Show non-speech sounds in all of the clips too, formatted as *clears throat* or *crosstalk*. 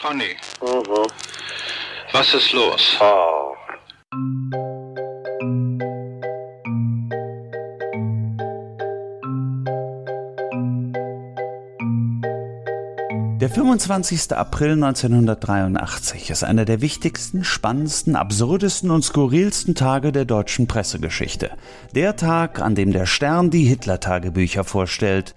Conny. Mhm. Was ist los? Oh. Der 25. April 1983 ist einer der wichtigsten, spannendsten, absurdesten und skurrilsten Tage der deutschen Pressegeschichte. Der Tag, an dem der Stern die Hitler-Tagebücher vorstellt.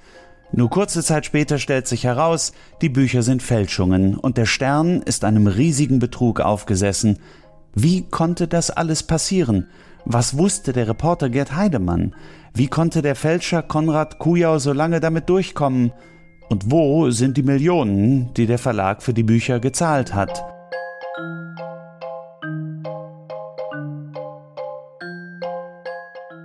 Nur kurze Zeit später stellt sich heraus, die Bücher sind Fälschungen und der Stern ist einem riesigen Betrug aufgesessen. Wie konnte das alles passieren? Was wusste der Reporter Gerd Heidemann? Wie konnte der Fälscher Konrad Kujau so lange damit durchkommen? Und wo sind die Millionen, die der Verlag für die Bücher gezahlt hat?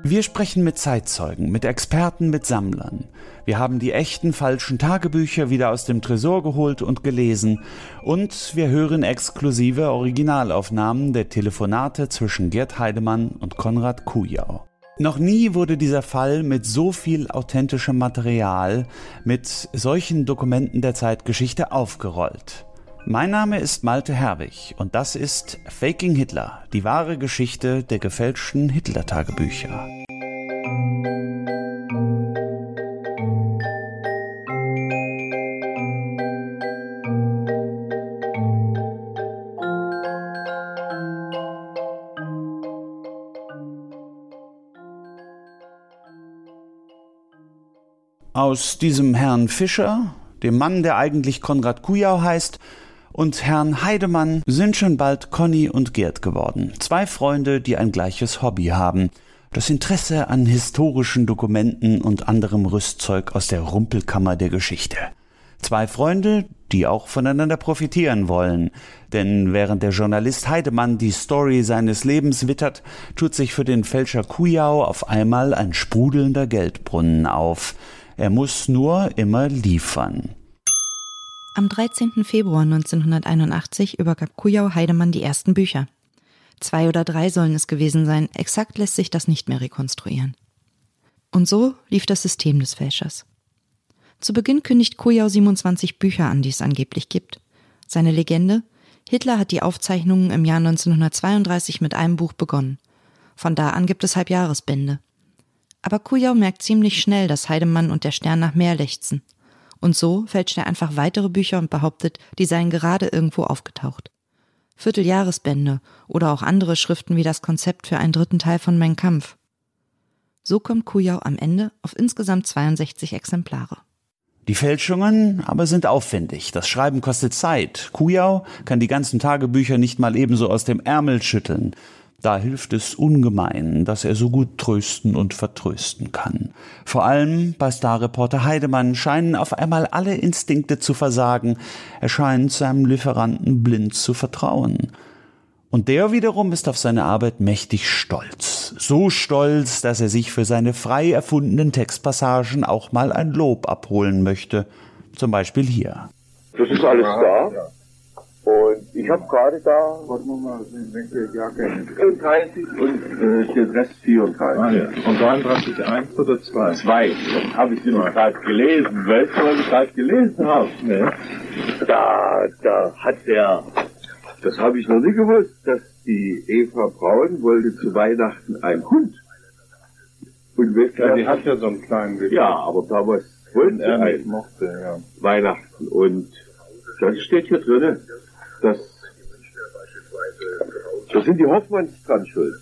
Wir sprechen mit Zeitzeugen, mit Experten, mit Sammlern. Wir haben die echten falschen Tagebücher wieder aus dem Tresor geholt und gelesen. Und wir hören exklusive Originalaufnahmen der Telefonate zwischen Gerd Heidemann und Konrad Kujau. Noch nie wurde dieser Fall mit so viel authentischem Material, mit solchen Dokumenten der Zeitgeschichte aufgerollt. Mein Name ist Malte Herwig und das ist Faking Hitler, die wahre Geschichte der gefälschten Hitler-Tagebücher. Aus diesem Herrn Fischer, dem Mann, der eigentlich Konrad Kujau heißt, und Herrn Heidemann sind schon bald Conny und Gerd geworden. Zwei Freunde, die ein gleiches Hobby haben. Das Interesse an historischen Dokumenten und anderem Rüstzeug aus der Rumpelkammer der Geschichte. Zwei Freunde, die auch voneinander profitieren wollen. Denn während der Journalist Heidemann die Story seines Lebens wittert, tut sich für den Fälscher Kujau auf einmal ein sprudelnder Geldbrunnen auf. Er muss nur immer liefern. Am 13. Februar 1981 übergab Kujau Heidemann die ersten Bücher. Zwei oder drei sollen es gewesen sein, exakt lässt sich das nicht mehr rekonstruieren. Und so lief das System des Fälschers. Zu Beginn kündigt Kujau 27 Bücher an, die es angeblich gibt. Seine Legende? Hitler hat die Aufzeichnungen im Jahr 1932 mit einem Buch begonnen. Von da an gibt es Halbjahresbände. Aber Kujau merkt ziemlich schnell, dass Heidemann und der Stern nach mehr lechzen. Und so fälscht er einfach weitere Bücher und behauptet, die seien gerade irgendwo aufgetaucht. Vierteljahresbände oder auch andere Schriften wie das Konzept für einen dritten Teil von Mein Kampf. So kommt Kujau am Ende auf insgesamt 62 Exemplare. Die Fälschungen aber sind aufwendig. Das Schreiben kostet Zeit. Kujau kann die ganzen Tagebücher nicht mal ebenso aus dem Ärmel schütteln. Da hilft es ungemein, dass er so gut trösten und vertrösten kann. Vor allem bei Starreporter Heidemann scheinen auf einmal alle Instinkte zu versagen. Er scheint seinem Lieferanten blind zu vertrauen. Und der wiederum ist auf seine Arbeit mächtig stolz. So stolz, dass er sich für seine frei erfundenen Textpassagen auch mal ein Lob abholen möchte. Zum Beispiel hier. Das ist alles da. Und ich habe gerade da. Warte mal, welche Jacke? 34 und äh, steht Rest 34. Ah, ja. Und 33 1 oder 2? 2. Das habe ich nämlich gerade gelesen. Weißt du, was ich gerade gelesen habe? Nee. Da, da hat der, das habe ich noch nie gewusst, dass die Eva Braun wollte zu Weihnachten einen Hund. Und ja, die hat ja so einen kleinen Willi. Ja, aber damals wollte sie einen mochte, ja. Weihnachten. Und das steht hier drinnen. Das, das sind die Hoffmanns dran schuld.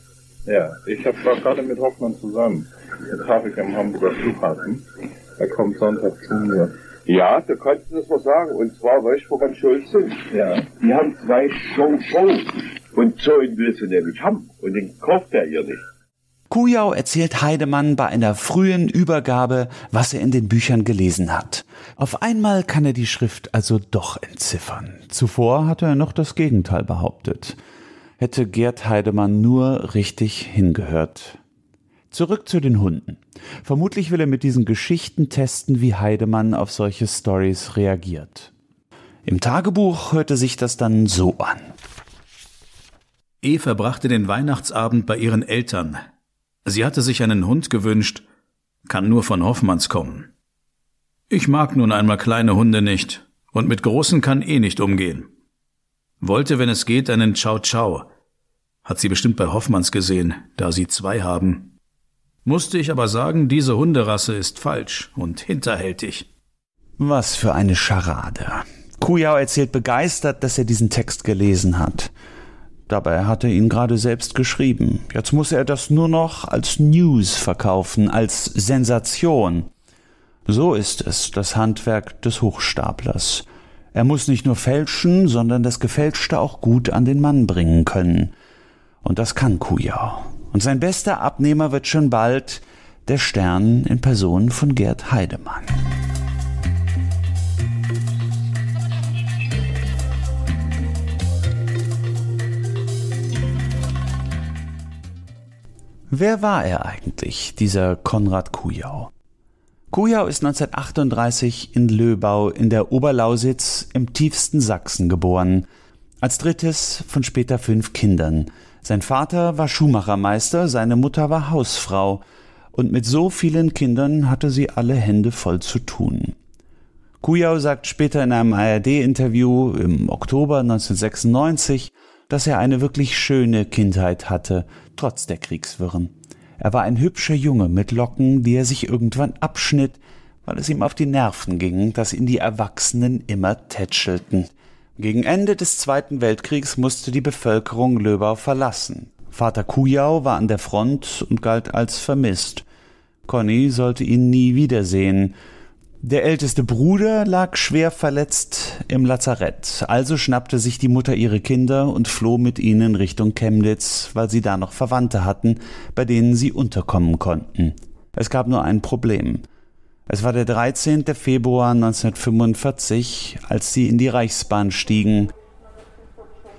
Ja, ich hab, war gerade mit Hoffmann zusammen. Jetzt traf ich am Hamburger Flughafen. Er kommt Sonntag zu mir. Ja, da kannst du das mal sagen. Und zwar, weißt du, woran schuld sind? Ja. Die haben zwei Show-Shows. Und so einen will sie nämlich haben. Und den kauft er ihr nicht. Kujau erzählt Heidemann bei einer frühen Übergabe, was er in den Büchern gelesen hat. Auf einmal kann er die Schrift also doch entziffern. Zuvor hatte er noch das Gegenteil behauptet. Hätte Gerd Heidemann nur richtig hingehört. Zurück zu den Hunden. Vermutlich will er mit diesen Geschichten testen, wie Heidemann auf solche Stories reagiert. Im Tagebuch hörte sich das dann so an. E verbrachte den Weihnachtsabend bei ihren Eltern, Sie hatte sich einen Hund gewünscht, kann nur von Hoffmanns kommen. Ich mag nun einmal kleine Hunde nicht, und mit großen kann eh nicht umgehen. Wollte, wenn es geht, einen Ciao Ciao. Hat sie bestimmt bei Hoffmanns gesehen, da sie zwei haben. Musste ich aber sagen, diese Hunderasse ist falsch und hinterhältig. Was für eine Scharade. Kujau erzählt begeistert, dass er diesen Text gelesen hat. Dabei hat er ihn gerade selbst geschrieben. Jetzt muss er das nur noch als News verkaufen, als Sensation. So ist es, das Handwerk des Hochstaplers. Er muss nicht nur fälschen, sondern das Gefälschte auch gut an den Mann bringen können. Und das kann Kujau. Und sein bester Abnehmer wird schon bald der Stern in Person von Gerd Heidemann. Wer war er eigentlich, dieser Konrad Kujau? Kujau ist 1938 in Löbau in der Oberlausitz im tiefsten Sachsen geboren, als drittes von später fünf Kindern. Sein Vater war Schuhmachermeister, seine Mutter war Hausfrau, und mit so vielen Kindern hatte sie alle Hände voll zu tun. Kujau sagt später in einem ARD-Interview im Oktober 1996, dass er eine wirklich schöne Kindheit hatte, trotz der Kriegswirren. Er war ein hübscher Junge mit Locken, die er sich irgendwann abschnitt, weil es ihm auf die Nerven ging, dass ihn die Erwachsenen immer tätschelten. Gegen Ende des Zweiten Weltkriegs musste die Bevölkerung Löbau verlassen. Vater Kujau war an der Front und galt als vermisst. Conny sollte ihn nie wiedersehen, der älteste Bruder lag schwer verletzt im Lazarett, also schnappte sich die Mutter ihre Kinder und floh mit ihnen Richtung Chemnitz, weil sie da noch Verwandte hatten, bei denen sie unterkommen konnten. Es gab nur ein Problem. Es war der 13. Februar 1945, als sie in die Reichsbahn stiegen.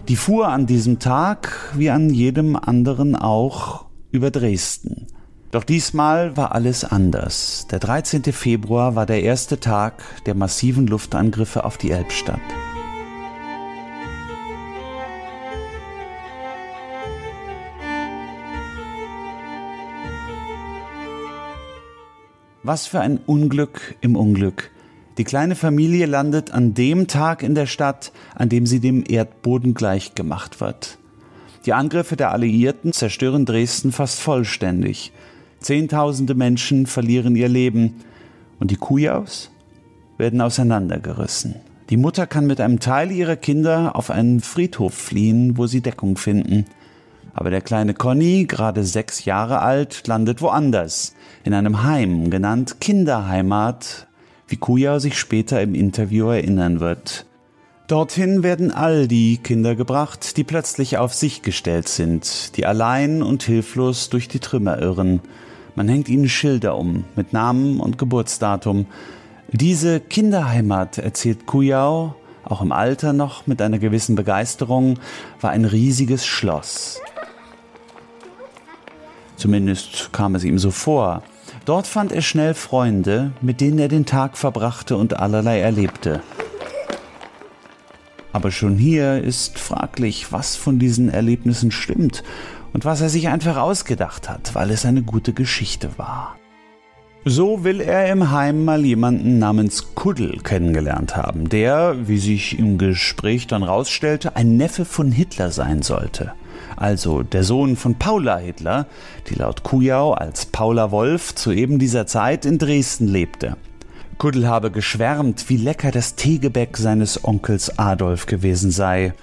Die fuhr an diesem Tag, wie an jedem anderen auch, über Dresden. Doch diesmal war alles anders. Der 13. Februar war der erste Tag der massiven Luftangriffe auf die Elbstadt. Was für ein Unglück im Unglück. Die kleine Familie landet an dem Tag in der Stadt, an dem sie dem Erdboden gleichgemacht wird. Die Angriffe der Alliierten zerstören Dresden fast vollständig. Zehntausende Menschen verlieren ihr Leben und die Kujaus werden auseinandergerissen. Die Mutter kann mit einem Teil ihrer Kinder auf einen Friedhof fliehen, wo sie Deckung finden. Aber der kleine Conny, gerade sechs Jahre alt, landet woanders, in einem Heim, genannt Kinderheimat, wie Kujau sich später im Interview erinnern wird. Dorthin werden all die Kinder gebracht, die plötzlich auf sich gestellt sind, die allein und hilflos durch die Trümmer irren man hängt ihnen Schilder um mit Namen und Geburtsdatum. Diese Kinderheimat, erzählt Kujau, auch im Alter noch mit einer gewissen Begeisterung, war ein riesiges Schloss. Zumindest kam es ihm so vor. Dort fand er schnell Freunde, mit denen er den Tag verbrachte und allerlei erlebte. Aber schon hier ist fraglich, was von diesen Erlebnissen stimmt und was er sich einfach ausgedacht hat, weil es eine gute Geschichte war. So will er im Heim mal jemanden namens Kuddel kennengelernt haben, der, wie sich im Gespräch dann rausstellte, ein Neffe von Hitler sein sollte. Also der Sohn von Paula Hitler, die laut Kujau als Paula Wolf zu eben dieser Zeit in Dresden lebte. Kuddel habe geschwärmt, wie lecker das Teegebäck seines Onkels Adolf gewesen sei.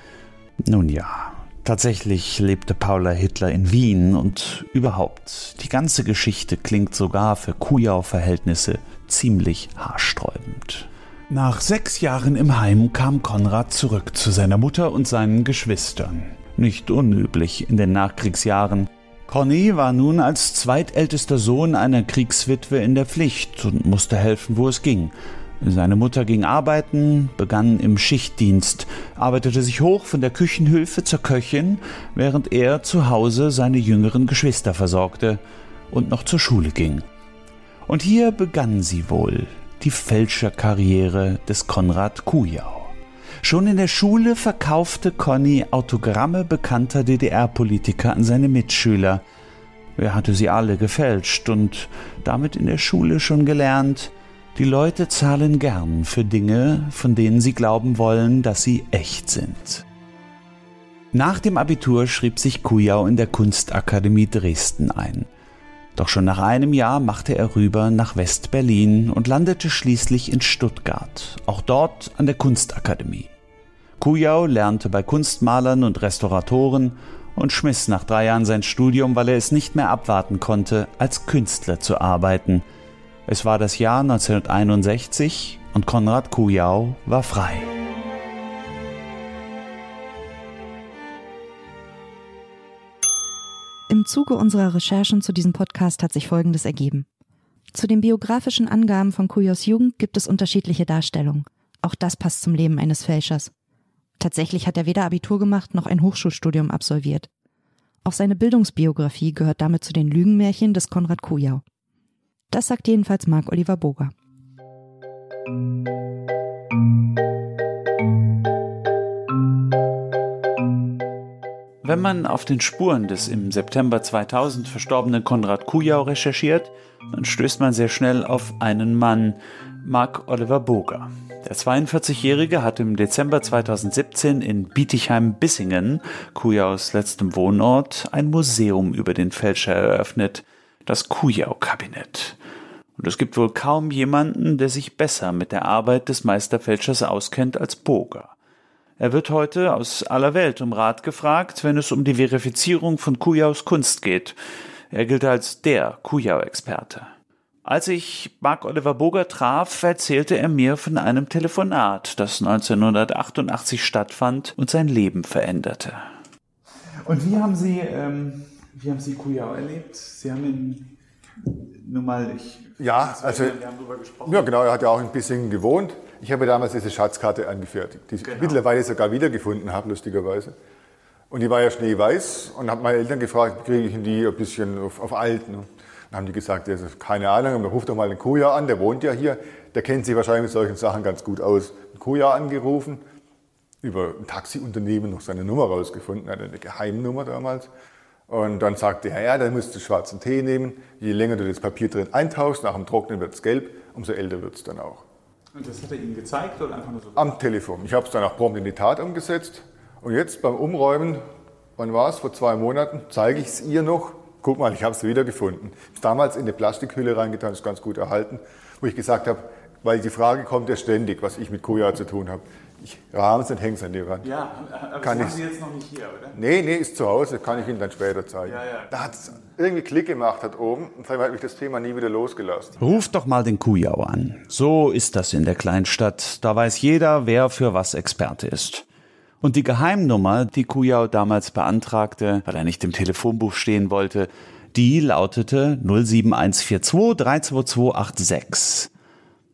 Nun ja, Tatsächlich lebte Paula Hitler in Wien und überhaupt, die ganze Geschichte klingt sogar für Kujau-Verhältnisse ziemlich haarsträubend. Nach sechs Jahren im Heim kam Konrad zurück zu seiner Mutter und seinen Geschwistern. Nicht unüblich in den Nachkriegsjahren. Conny war nun als zweitältester Sohn einer Kriegswitwe in der Pflicht und musste helfen, wo es ging. Seine Mutter ging arbeiten, begann im Schichtdienst, arbeitete sich hoch von der Küchenhilfe zur Köchin, während er zu Hause seine jüngeren Geschwister versorgte und noch zur Schule ging. Und hier begann sie wohl, die Fälscherkarriere des Konrad Kujau. Schon in der Schule verkaufte Conny Autogramme bekannter DDR-Politiker an seine Mitschüler. Er hatte sie alle gefälscht und damit in der Schule schon gelernt, die Leute zahlen gern für Dinge, von denen sie glauben wollen, dass sie echt sind. Nach dem Abitur schrieb sich Kujau in der Kunstakademie Dresden ein. Doch schon nach einem Jahr machte er rüber nach West-Berlin und landete schließlich in Stuttgart, auch dort an der Kunstakademie. Kujau lernte bei Kunstmalern und Restauratoren und schmiss nach drei Jahren sein Studium, weil er es nicht mehr abwarten konnte, als Künstler zu arbeiten. Es war das Jahr 1961 und Konrad Kujau war frei. Im Zuge unserer Recherchen zu diesem Podcast hat sich Folgendes ergeben. Zu den biografischen Angaben von Kujaus Jugend gibt es unterschiedliche Darstellungen. Auch das passt zum Leben eines Fälschers. Tatsächlich hat er weder Abitur gemacht noch ein Hochschulstudium absolviert. Auch seine Bildungsbiografie gehört damit zu den Lügenmärchen des Konrad Kujau. Das sagt jedenfalls Marc Oliver Boger. Wenn man auf den Spuren des im September 2000 verstorbenen Konrad Kujau recherchiert, dann stößt man sehr schnell auf einen Mann, Mark Oliver Boger. Der 42-Jährige hat im Dezember 2017 in Bietigheim-Bissingen, Kujaus letztem Wohnort, ein Museum über den Fälscher eröffnet, das Kujau-Kabinett. Und es gibt wohl kaum jemanden, der sich besser mit der Arbeit des Meisterfälschers auskennt als Boger. Er wird heute aus aller Welt um Rat gefragt, wenn es um die Verifizierung von Kujaus Kunst geht. Er gilt als der Kujau-Experte. Als ich Mark Oliver Boger traf, erzählte er mir von einem Telefonat, das 1988 stattfand und sein Leben veränderte. Und wie haben Sie, ähm, wie haben Sie Kujau erlebt? Sie haben ihn nun mal, ich. Ja, also, ja genau, er hat ja auch ein bisschen gewohnt. Ich habe damals diese Schatzkarte angefertigt, die ich genau. mittlerweile sogar wiedergefunden habe, lustigerweise. Und die war ja schneeweiß und habe meine Eltern gefragt, kriege ich die ein bisschen auf, auf alt. Ne? Dann haben die gesagt, das ist keine Ahnung, man ruft doch mal den Kuja an, der wohnt ja hier, der kennt sich wahrscheinlich mit solchen Sachen ganz gut aus. Den Kuja angerufen, über ein Taxiunternehmen noch seine Nummer rausgefunden, hatte eine Geheimnummer damals. Und dann sagte er, ja, dann musst du schwarzen Tee nehmen. Je länger du das Papier drin eintauchst, nach dem Trocknen wird es gelb, umso älter wird es dann auch. Und das hat er Ihnen gezeigt oder einfach nur so? Am Telefon. Ich habe es dann auch prompt in die Tat umgesetzt. Und jetzt beim Umräumen, wann war es? Vor zwei Monaten, zeige ich es ihr noch. Guck mal, ich habe es wiedergefunden. Ich damals in eine Plastikhülle reingetan, ist ganz gut erhalten, wo ich gesagt habe, weil die Frage kommt ja ständig, was ich mit Koja zu tun habe. Ich rahme es und hänge es an die Wand. Ja, aber kann das haben Sie jetzt noch nicht hier, oder? Nee, nee, ist zu Hause, kann ich Ihnen dann später zeigen. Ja, ja. Da hat es irgendwie Klick gemacht hat oben und seitdem hat mich das Thema nie wieder losgelassen. Ruft doch mal den Kujau an. So ist das in der Kleinstadt. Da weiß jeder, wer für was Experte ist. Und die Geheimnummer, die Kujau damals beantragte, weil er nicht im Telefonbuch stehen wollte, die lautete 07142 32286.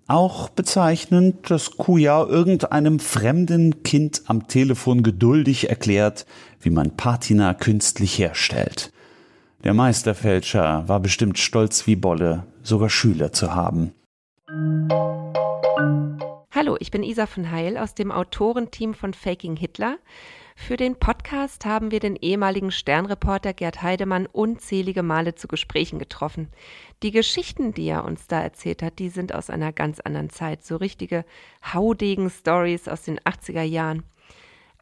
Auch bezeichnend, dass Kuja irgendeinem fremden Kind am Telefon geduldig erklärt, wie man Patina künstlich herstellt. Der Meisterfälscher war bestimmt stolz wie Bolle, sogar Schüler zu haben. Hallo, ich bin Isa von Heil aus dem Autorenteam von Faking Hitler. Für den Podcast haben wir den ehemaligen Sternreporter Gerd Heidemann unzählige Male zu Gesprächen getroffen. Die Geschichten, die er uns da erzählt hat, die sind aus einer ganz anderen Zeit, so richtige Haudegen-Stories aus den 80er Jahren.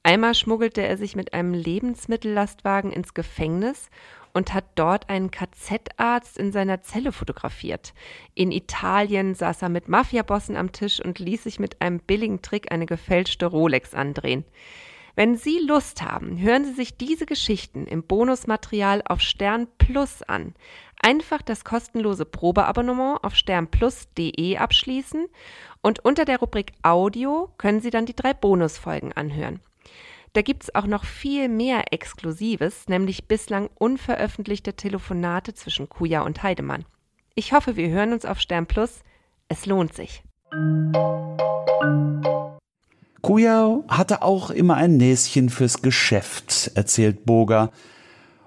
Einmal schmuggelte er sich mit einem Lebensmittellastwagen ins Gefängnis und hat dort einen KZ-Arzt in seiner Zelle fotografiert. In Italien saß er mit Mafiabossen am Tisch und ließ sich mit einem billigen Trick eine gefälschte Rolex andrehen. Wenn Sie Lust haben, hören Sie sich diese Geschichten im Bonusmaterial auf Stern Plus an. Einfach das kostenlose Probeabonnement auf sternplus.de abschließen und unter der Rubrik Audio können Sie dann die drei Bonusfolgen anhören. Da gibt es auch noch viel mehr Exklusives, nämlich bislang unveröffentlichte Telefonate zwischen Kuja und Heidemann. Ich hoffe, wir hören uns auf Stern Plus. Es lohnt sich. Kujau hatte auch immer ein Näschen fürs Geschäft, erzählt Boger.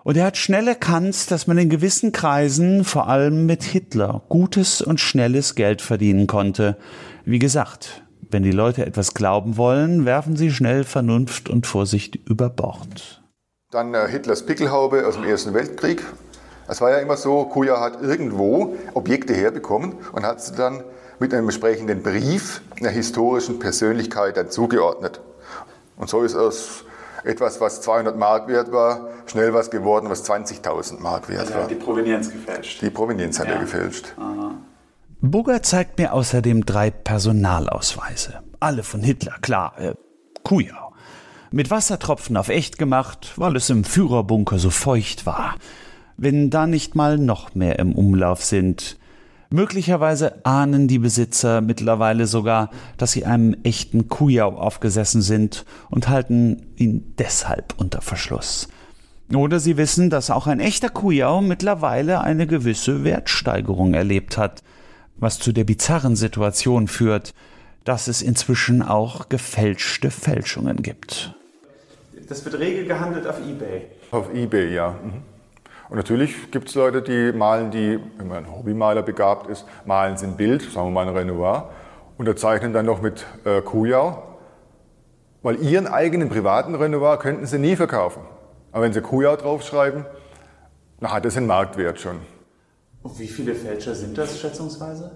Und er hat schnell erkannt, dass man in gewissen Kreisen, vor allem mit Hitler, gutes und schnelles Geld verdienen konnte. Wie gesagt, wenn die Leute etwas glauben wollen, werfen sie schnell Vernunft und Vorsicht über Bord. Dann äh, Hitlers Pickelhaube aus dem Ersten Weltkrieg. Es war ja immer so, Kuja hat irgendwo Objekte herbekommen und hat sie dann mit einem entsprechenden Brief einer historischen Persönlichkeit dann zugeordnet. Und so ist aus etwas, was 200 Mark wert war, schnell was geworden, was 20.000 Mark wert also war. Die Provenienz gefälscht. Die Provenienz hat ja. er gefälscht. Aha. Burger zeigt mir außerdem drei Personalausweise. Alle von Hitler, klar. Äh, Kujau. Mit Wassertropfen auf echt gemacht, weil es im Führerbunker so feucht war. Wenn da nicht mal noch mehr im Umlauf sind. Möglicherweise ahnen die Besitzer mittlerweile sogar, dass sie einem echten Kujau aufgesessen sind und halten ihn deshalb unter Verschluss. Oder sie wissen, dass auch ein echter Kujau mittlerweile eine gewisse Wertsteigerung erlebt hat, was zu der bizarren Situation führt, dass es inzwischen auch gefälschte Fälschungen gibt. Das wird rege gehandelt auf eBay. Auf eBay, ja. Mhm. Und natürlich gibt es Leute, die malen die, wenn man ein Hobbymaler begabt ist, malen sie ein Bild, sagen wir mal ein Renoir, unterzeichnen dann noch mit äh, Kujau, weil ihren eigenen privaten Renoir könnten sie nie verkaufen. Aber wenn sie Kujau draufschreiben, dann hat es einen Marktwert schon. Und wie viele Fälscher sind das schätzungsweise?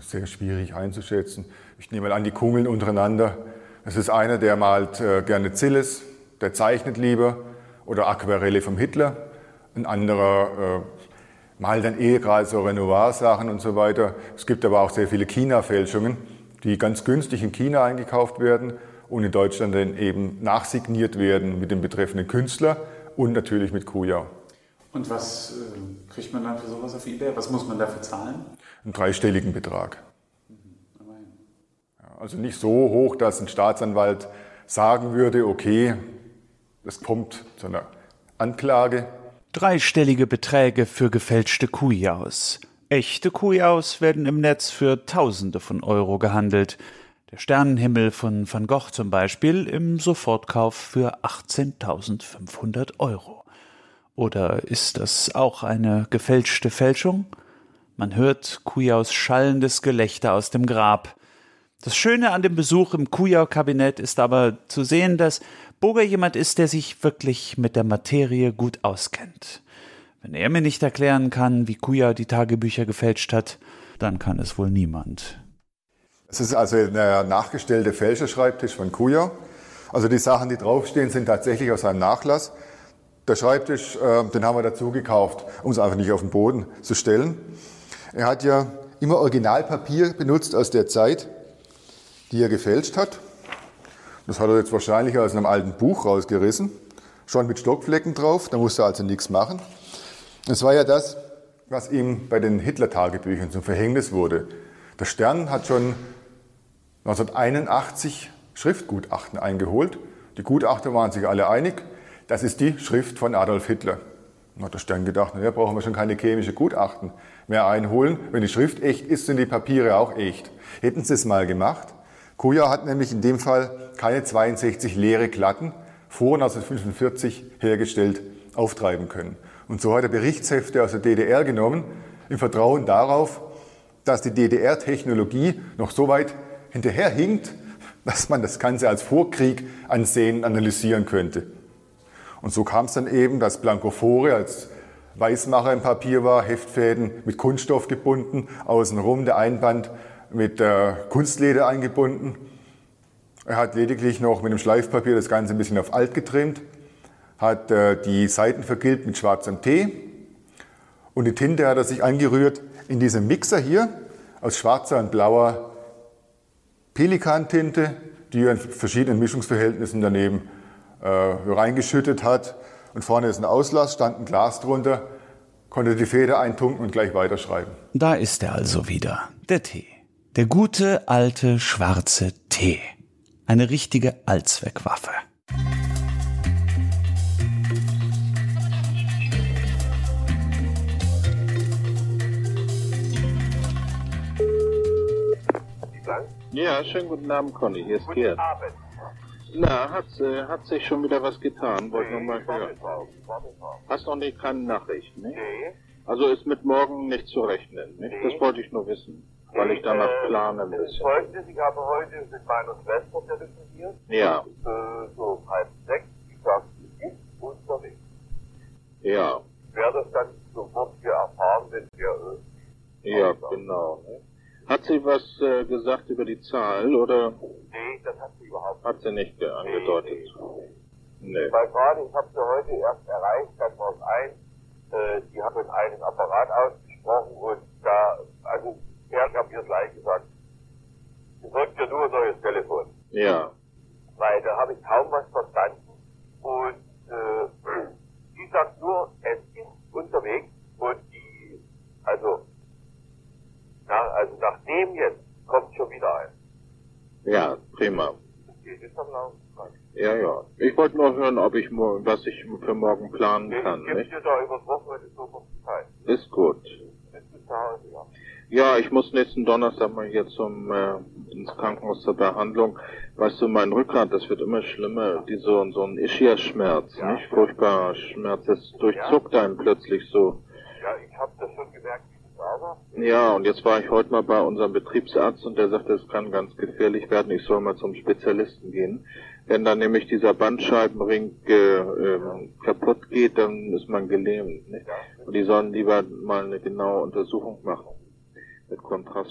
Sehr schwierig einzuschätzen. Ich nehme mal an, die kungeln untereinander. Es ist einer, der malt äh, gerne Zilles, der zeichnet lieber oder Aquarelle vom Hitler ein anderer äh, malt dann eh gerade so Renoir-Sachen und so weiter. Es gibt aber auch sehr viele China-Fälschungen, die ganz günstig in China eingekauft werden und in Deutschland dann eben nachsigniert werden mit dem betreffenden Künstler und natürlich mit Kujau. Und was äh, kriegt man dann für sowas auf eBay? Was muss man dafür zahlen? Einen dreistelligen Betrag. Mhm, also nicht so hoch, dass ein Staatsanwalt sagen würde, okay, es kommt zu einer Anklage, Dreistellige Beträge für gefälschte Kujaus. Echte Kujaus werden im Netz für Tausende von Euro gehandelt. Der Sternenhimmel von Van Gogh zum Beispiel im Sofortkauf für 18.500 Euro. Oder ist das auch eine gefälschte Fälschung? Man hört Kujaus schallendes Gelächter aus dem Grab. Das Schöne an dem Besuch im Kujau-Kabinett ist aber zu sehen, dass Boger jemand ist, der sich wirklich mit der Materie gut auskennt. Wenn er mir nicht erklären kann, wie Kuya die Tagebücher gefälscht hat, dann kann es wohl niemand. Es ist also der nachgestellte Fälscherschreibtisch von Kuya. Also die Sachen, die draufstehen, sind tatsächlich aus seinem Nachlass. Der Schreibtisch, äh, den haben wir dazu gekauft, um es einfach nicht auf den Boden zu stellen. Er hat ja immer Originalpapier benutzt aus der Zeit, die er gefälscht hat. Das hat er jetzt wahrscheinlich aus einem alten Buch rausgerissen, schon mit Stockflecken drauf, da musste er also nichts machen. Das war ja das, was ihm bei den Hitler-Tagebüchern zum Verhängnis wurde. Der Stern hat schon 1981 Schriftgutachten eingeholt. Die Gutachter waren sich alle einig, das ist die Schrift von Adolf Hitler. Dann hat der Stern gedacht, naja, brauchen wir schon keine chemische Gutachten mehr einholen. Wenn die Schrift echt ist, sind die Papiere auch echt. Hätten sie es mal gemacht, Kuja hat nämlich in dem Fall keine 62 leere Klatten vor 1945 hergestellt auftreiben können. Und so hat er Berichtshefte aus der DDR genommen, im Vertrauen darauf, dass die DDR-Technologie noch so weit hinterherhinkt, dass man das Ganze als Vorkrieg ansehen, analysieren könnte. Und so kam es dann eben, dass Blankophore als Weißmacher im Papier war, Heftfäden mit Kunststoff gebunden, außenrum der Einband mit äh, Kunstleder eingebunden. Er hat lediglich noch mit dem Schleifpapier das Ganze ein bisschen auf alt getrimmt, hat äh, die Seiten vergilbt mit schwarzem Tee und die Tinte hat er sich angerührt in diesem Mixer hier aus schwarzer und blauer Pelikantinte, die in verschiedenen Mischungsverhältnissen daneben reingeschüttet hat. Und vorne ist ein Auslass, stand ein Glas drunter, konnte die Feder eintunken und gleich weiterschreiben. Da ist er also wieder, der Tee. Der gute alte schwarze Tee. Eine richtige Allzweckwaffe. Ja, schönen guten Abend, Conny. Hier ist Gerd. Na, hat, äh, hat sich schon wieder was getan? Wollte nee, nur mal hören. Hast noch nicht keine Nachrichten, ne? Nee. Also ist mit morgen nicht zu rechnen, ne? Nee. Das wollte ich nur wissen weil ich danach äh, plane ein bisschen. Folgendes, ich habe heute mit meiner Schwester telefoniert. Ja. Und, äh, so halb sechs, ich ist unterwegs. Ja. Ich werde das dann sofort hier erfahren, wenn wir irgendwie. Ja, genau. Ne? Hat sie was äh, gesagt über die Zahl oder? Hat sie nicht. Hat angedeutet. Nee. Weil gerade, ich habe sie heute erst erreicht, dann war es ein, äh, die haben einen Apparat ausgesprochen und da, also, er hat mir gleich gesagt, du drückst ja nur ein neues Telefon. Ja. Weil da habe ich kaum was verstanden und äh, *clears throat* die sagt nur, es ist unterwegs und die, also, na, also nachdem jetzt kommt schon wieder ein. Ja, prima. Das jetzt am Laufen. Ja, ja. Ich wollte nur hören, ob ich was ich für morgen planen Ich kann. gebe Nicht? dir da übers Wochenende so viel Zeit. Ist gut. Zu Hause, ja. Ja, ich muss nächsten Donnerstag mal hier zum äh, ins Krankenhaus zur Behandlung. Weißt du, mein Rückgrat, das wird immer schlimmer. Die so, so ein Ischias-Schmerz, Ja. nicht? Furchtbarer Schmerz. Das durchzuckt einen plötzlich so. Ja, ich habe das schon gemerkt. Ja, und jetzt war ich heute mal bei unserem Betriebsarzt und der sagte, es kann ganz gefährlich werden. Ich soll mal zum Spezialisten gehen. Wenn dann nämlich dieser Bandscheibenring äh, ähm, kaputt geht, dann ist man gelähmt. Nicht? Und die sollen lieber mal eine genaue Untersuchung machen.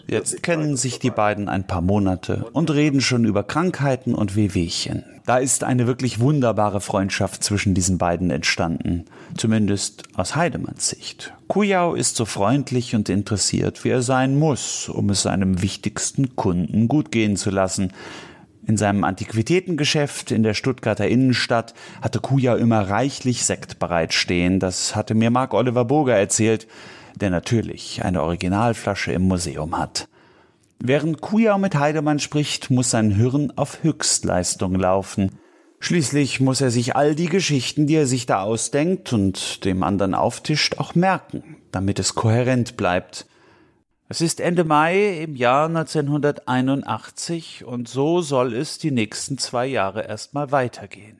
Jetzt kennen sich die beiden ein paar Monate und reden schon über Krankheiten und Wehwehchen. Da ist eine wirklich wunderbare Freundschaft zwischen diesen beiden entstanden. Zumindest aus Heidemanns Sicht. Kujau ist so freundlich und interessiert, wie er sein muss, um es seinem wichtigsten Kunden gut gehen zu lassen. In seinem Antiquitätengeschäft in der Stuttgarter Innenstadt hatte Kujau immer reichlich Sekt bereitstehen. Das hatte mir Mark Oliver Burger erzählt, der natürlich eine Originalflasche im Museum hat. Während Kujau mit Heidemann spricht, muss sein Hirn auf Höchstleistung laufen. Schließlich muss er sich all die Geschichten, die er sich da ausdenkt und dem anderen auftischt, auch merken, damit es kohärent bleibt. Es ist Ende Mai im Jahr 1981 und so soll es die nächsten zwei Jahre erstmal weitergehen.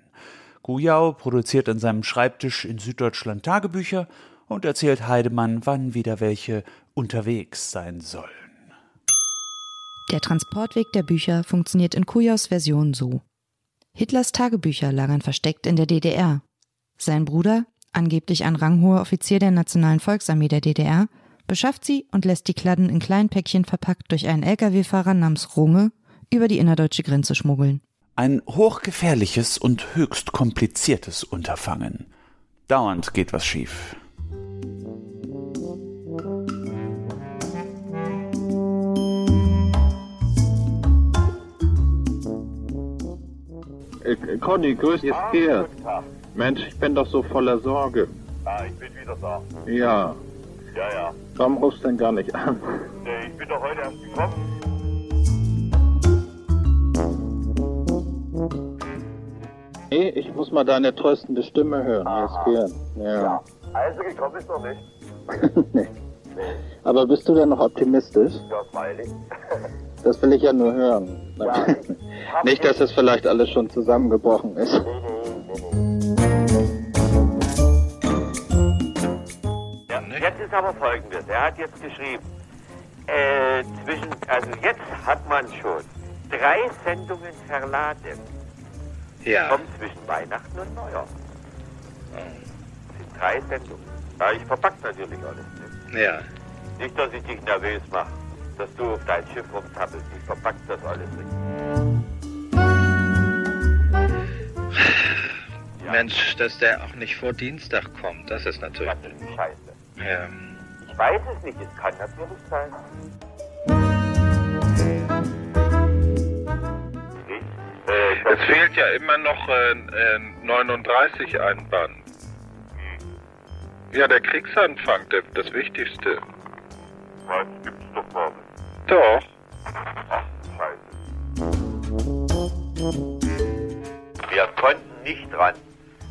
Kujau produziert an seinem Schreibtisch in Süddeutschland Tagebücher und erzählt Heidemann, wann wieder welche unterwegs sein sollen. Der Transportweg der Bücher funktioniert in Kujaus Version so. Hitlers Tagebücher lagern versteckt in der DDR. Sein Bruder, angeblich ein ranghoher Offizier der Nationalen Volksarmee der DDR, beschafft sie und lässt die Kladden in kleinen Päckchen verpackt durch einen Lkw-Fahrer namens Runge über die innerdeutsche Grenze schmuggeln. Ein hochgefährliches und höchst kompliziertes Unterfangen. Dauernd geht was schief. Äh, Conny, grüß dich, Ah, Tag. Mensch, ich bin doch so voller Sorge. Ah, ich bin wieder da. Ja, Ja, ja. warum rufst du denn gar nicht an? Nee, ich bin doch heute erst gekommen. Nee, ich muss mal deine tröstende Stimme hören. Hier ist Gerd. Ja. Also gekommen ist noch nicht. *laughs* nee. Aber bist du denn noch optimistisch? Ja, freilich. Das will ich ja nur hören. Ja. *laughs* Nicht, dass das vielleicht alles schon zusammengebrochen ist. Ja, jetzt ist aber folgendes. Er hat jetzt geschrieben, äh, zwischen, also jetzt hat man schon drei Sendungen verladen. Ja. Kommt zwischen Weihnachten und Neujahr. Das sind drei Sendungen. Ja, ich verpack natürlich alles nicht. Ja. Nicht, dass ich dich nervös mache, dass du auf dein Schiff rumtappelst. Ich verpack das alles nicht. Ja. Mensch, dass der auch nicht vor Dienstag kommt, das ist natürlich. Natürlich scheiße. Ja. Ich weiß es nicht, es kann natürlich sein. Äh, Es fehlt ja immer noch äh, äh, 39 ein Band. Ja, der Kriegsanfang, der, das Wichtigste. Was gibt's doch nicht. Doch. Ach, scheiße. Wir konnten nicht dran,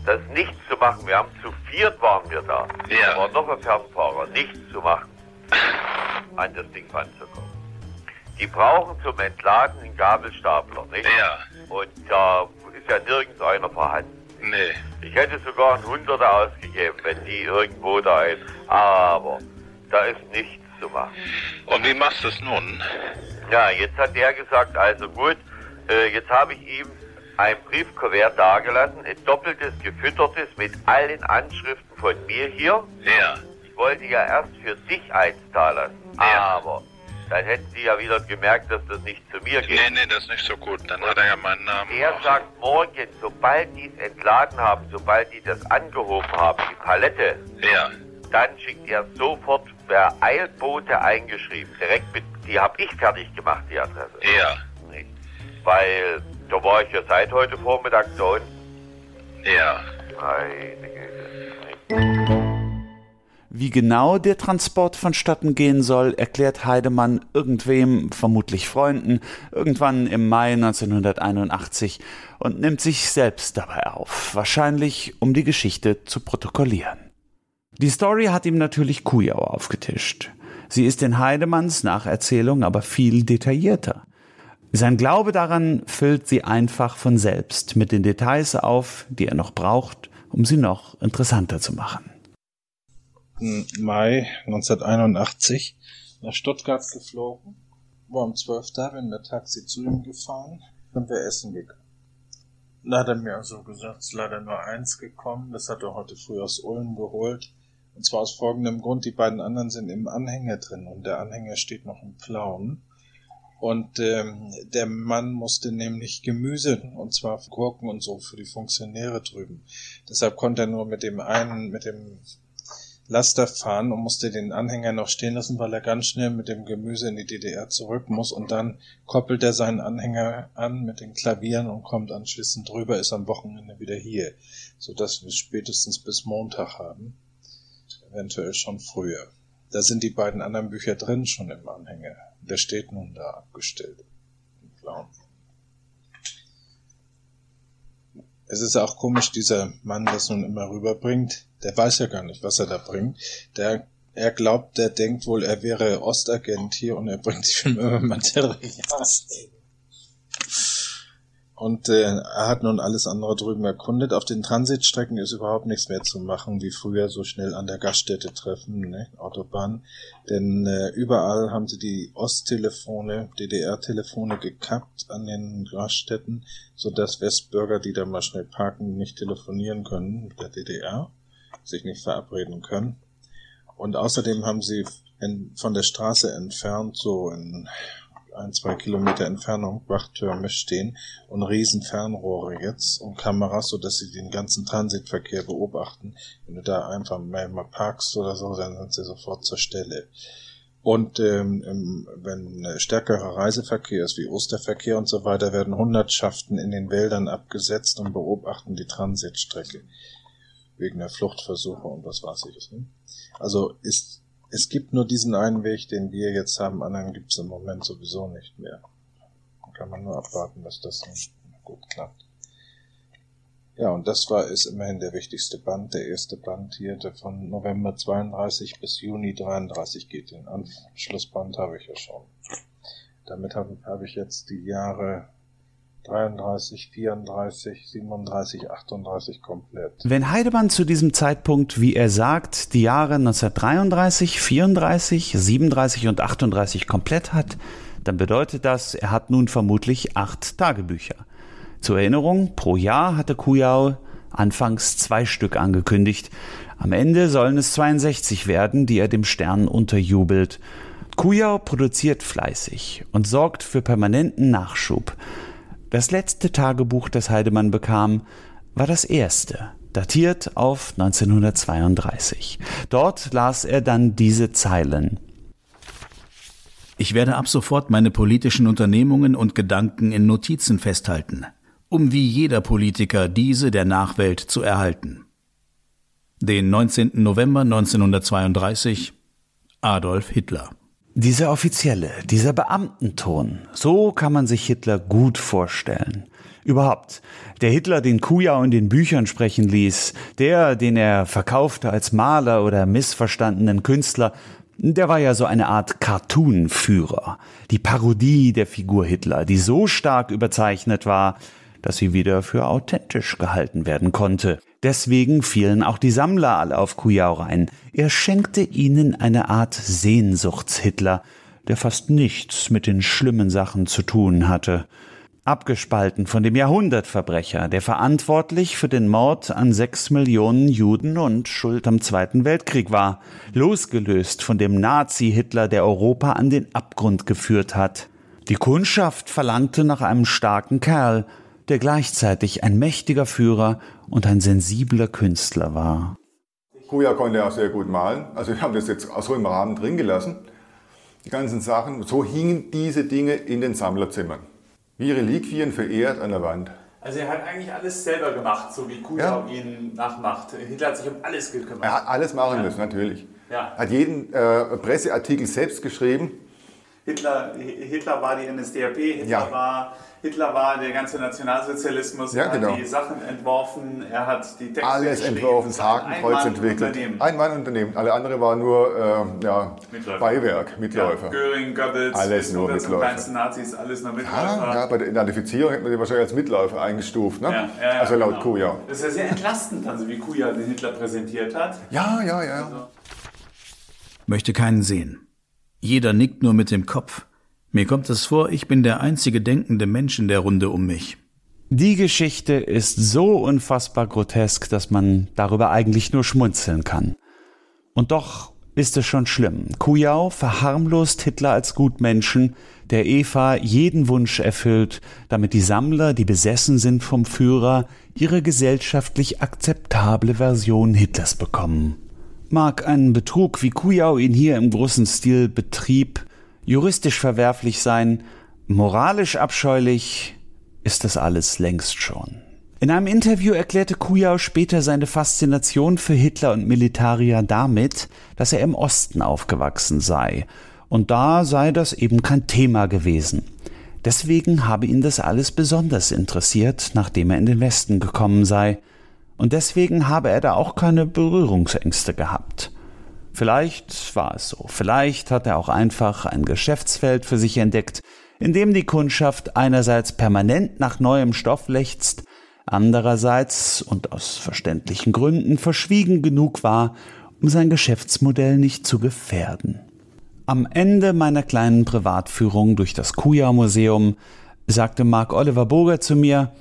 das nicht zu machen. Wir haben zu viert waren wir da. Ja. Da war noch ein Fernfahrer, nichts zu machen, an das Ding ranzukommen. Die brauchen zum Entladen einen Gabelstapler, nicht? Ja. Und da ist ja nirgends einer vorhanden. Nee. Ich hätte sogar einen Hunderter ausgegeben, wenn die irgendwo da ist. Aber da ist nichts zu machen. Und wie machst du es nun? Ja, jetzt hat er gesagt, also gut, äh, jetzt habe ich ihm ein Briefkuvert dagelassen, ein doppeltes, gefüttertes mit allen Anschriften von mir hier. Ja. Ich wollte ja erst für dich eins da lassen, Ja. aber dann hätten Sie ja wieder gemerkt, dass das nicht zu mir geht. Nee, nee, das ist nicht so gut. Dann hat er ja meinen Namen. Er sagt morgen, sobald die es entladen haben, sobald die das angehoben haben, die Palette, Ja. dann schickt er sofort per Eilbote eingeschrieben. Direkt mit, die habe ich fertig gemacht, die Adresse. Ja. Nicht? Weil, da war ich ja seit heute Vormittag da unten. Ja. Meine Güte. Wie genau der Transport vonstatten gehen soll, erklärt Heidemann irgendwem, vermutlich Freunden, irgendwann im Mai 1981 und nimmt sich selbst dabei auf, wahrscheinlich um die Geschichte zu protokollieren. Die Story hat ihm natürlich Kujau aufgetischt. Sie ist in Heidemanns Nacherzählung aber viel detaillierter. Sein Glaube daran füllt sie einfach von selbst mit den Details auf, die er noch braucht, um sie noch interessanter zu machen. Mai 1981 nach Stuttgart geflogen, war um 12 da, bin mit Taxi zu ihm gefahren, sind wir essen gegangen. Da hat er mir also gesagt, es ist leider nur eins gekommen, das hat er heute früh aus Ulm geholt. Und zwar aus folgendem Grund, die beiden anderen sind im Anhänger drin und der Anhänger steht noch im Plauen. Und ähm, der Mann musste nämlich Gemüse, und zwar Gurken und so für die Funktionäre drüben. Deshalb konnte er nur mit dem einen, mit dem Laster fahren und musste den Anhänger noch stehen lassen, weil er ganz schnell mit dem Gemüse in die DDR zurück muss und dann koppelt er seinen Anhänger an mit den Klavieren und kommt anschließend drüber, ist am Wochenende wieder hier, so dass wir spätestens bis Montag haben, eventuell schon früher. Da sind die beiden anderen Bücher drin schon im Anhänger. Der steht nun da abgestellt. Im Blauen. Es ist auch komisch, dieser Mann das nun immer rüberbringt. Der weiß ja gar nicht, was er da bringt. Der, er glaubt, der denkt wohl, er wäre Ostagent hier und er bringt *laughs* sich immer Material. Und äh, er hat nun alles andere drüben erkundet. Auf den Transitstrecken ist überhaupt nichts mehr zu machen, wie früher so schnell an der Gaststätte treffen, ne? Autobahn. Denn äh, überall haben sie die Osttelefone, DDR-Telefone gekappt an den Gaststätten, sodass Westbürger, die da mal schnell parken, nicht telefonieren können mit der DDR, sich nicht verabreden können. Und außerdem haben sie in, von der Straße entfernt, so in ein, zwei Kilometer Entfernung Wachtürme stehen und riesen Fernrohre jetzt und Kameras, so dass sie den ganzen Transitverkehr beobachten. Wenn du da einfach mal, mal parkst oder so, dann sind sie sofort zur Stelle. Und ähm, im- wenn äh, stärkerer Reiseverkehr ist, wie Osterverkehr und so weiter, werden Hundertschaften in den Wäldern abgesetzt und beobachten die Transitstrecke. Wegen der Fluchtversuche und was weiß ich. Ne? Also ist es gibt nur diesen einen Weg, den wir jetzt haben, anderen gibt es im Moment sowieso nicht mehr. Da kann man nur abwarten, dass das dann gut klappt. Ja, und das war ist immerhin der wichtigste Band, der erste Band hier, der von November 32 bis Juni 33 geht. Den Anschlussband habe ich ja schon. Damit habe hab ich jetzt die Jahre 33, 34, 37, 38 komplett. Wenn Heidemann zu diesem Zeitpunkt, wie er sagt, die Jahre 1933, 34, 37 und 38 komplett hat, dann bedeutet das, er hat nun vermutlich acht Tagebücher. Zur Erinnerung, pro Jahr hatte Kujau anfangs zwei Stück angekündigt. Am Ende sollen es 62 werden, die er dem Stern unterjubelt. Kujau produziert fleißig und sorgt für permanenten Nachschub. Das letzte Tagebuch, das Heidemann bekam, war das erste, datiert auf 1932. Dort las er dann diese Zeilen. Ich werde ab sofort meine politischen Unternehmungen und Gedanken in Notizen festhalten, um wie jeder Politiker diese der Nachwelt zu erhalten. Den 19. November 1932 Adolf Hitler. Dieser offizielle, dieser Beamtenton, so kann man sich Hitler gut vorstellen. Überhaupt, der Hitler, den Kujau in den Büchern sprechen ließ, der, den er verkaufte als Maler oder missverstandenen Künstler, der war ja so eine Art Cartoon-Führer. Die Parodie der Figur Hitler, die so stark überzeichnet war, dass sie wieder für authentisch gehalten werden konnte. Deswegen fielen auch die Sammler alle auf Kujau rein. Er schenkte ihnen eine Art Sehnsuchts-Hitler, der fast nichts mit den schlimmen Sachen zu tun hatte. abgespalten von dem Jahrhundertverbrecher, der verantwortlich für den Mord an sechs Millionen Juden und schuld am Zweiten Weltkrieg war, losgelöst von dem Nazi-Hitler, der Europa an den Abgrund geführt hat. Die Kundschaft verlangte nach einem starken Kerl, der gleichzeitig ein mächtiger Führer und ein sensibler Künstler war. Kuja konnte auch sehr gut malen. Also wir haben das jetzt auch so im Rahmen drin gelassen. Die ganzen Sachen. So hingen diese Dinge in den Sammlerzimmern. Wie Reliquien verehrt an der Wand. Also er hat eigentlich alles selber gemacht, so wie Kujau ja. ihn nachmacht. Hitler hat sich um alles gekümmert. Er hat alles machen ja. müssen, natürlich. Ja. Hat jeden äh, Presseartikel selbst geschrieben. Hitler, Hitler war die NSDAP, Hitler ja. war Hitler war der ganze Nationalsozialismus, ja, genau. hat die Sachen entworfen, er hat die Texte Alles entworfen, das Hakenkreuz entwickelt. Ein Mann Unternehmen. Alle andere waren nur äh, ja, Mitläufer. Beiwerk, Mitläufer. Ja, Göring, Goebbels, alles nur Mitläufer. kleinsten Nazis, alles nur Mitläufer. Ja, ja, bei der Identifizierung hätte man die wahrscheinlich als Mitläufer eingestuft, ne? Ja, ja, also laut genau. Kuja. Das ist ja sehr entlastend, also wie Kuja den Hitler präsentiert hat. Ja, ja, ja. Also. Möchte keinen sehen. Jeder nickt nur mit dem Kopf. Mir kommt es vor, ich bin der einzige denkende Mensch in der Runde um mich. Die Geschichte ist so unfassbar grotesk, dass man darüber eigentlich nur schmunzeln kann. Und doch ist es schon schlimm. Kujau verharmlost Hitler als Gutmenschen, der Eva jeden Wunsch erfüllt, damit die Sammler, die besessen sind vom Führer, ihre gesellschaftlich akzeptable Version Hitlers bekommen. Mag ein Betrug, wie Kujau ihn hier im großen Stil betrieb, juristisch verwerflich sein, moralisch abscheulich ist das alles längst schon. In einem Interview erklärte Kujau später seine Faszination für Hitler und Militarier damit, dass er im Osten aufgewachsen sei. Und da sei das eben kein Thema gewesen. Deswegen habe ihn das alles besonders interessiert, nachdem er in den Westen gekommen sei. Und deswegen habe er da auch keine Berührungsängste gehabt. Vielleicht war es so. Vielleicht hat er auch einfach ein Geschäftsfeld für sich entdeckt, in dem die Kundschaft einerseits permanent nach neuem Stoff lechzt, andererseits und aus verständlichen Gründen verschwiegen genug war, um sein Geschäftsmodell nicht zu gefährden. Am Ende meiner kleinen Privatführung durch das Kuja-Museum sagte Mark Oliver Boger zu mir,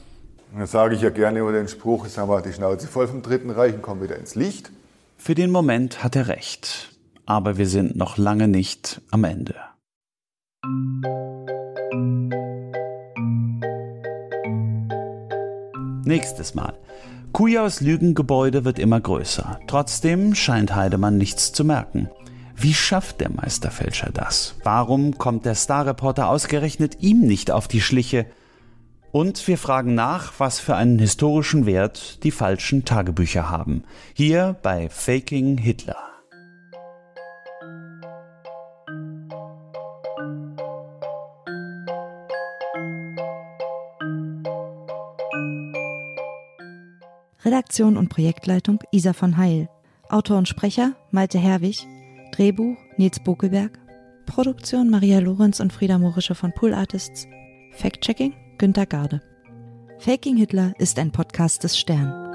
das sage ich ja gerne über den Spruch, jetzt haben wir die Schnauze voll vom Dritten Reich und kommen wieder ins Licht. Für den Moment hat er recht, aber wir sind noch lange nicht am Ende. Nächstes Mal. Kujaus Lügengebäude wird immer größer. Trotzdem scheint Heidemann nichts zu merken. Wie schafft der Meisterfälscher das? Warum kommt der Starreporter ausgerechnet ihm nicht auf die Schliche? Und wir fragen nach, was für einen historischen Wert die falschen Tagebücher haben. Hier bei Faking Hitler. Redaktion und Projektleitung Isa von Heil. Autor und Sprecher Malte Herwig. Drehbuch Nils Bokelberg. Produktion Maria Lorenz und Frieda Morische von Pool Artists. Fact-Checking Günter Garde. Faking Hitler ist ein Podcast des Stern.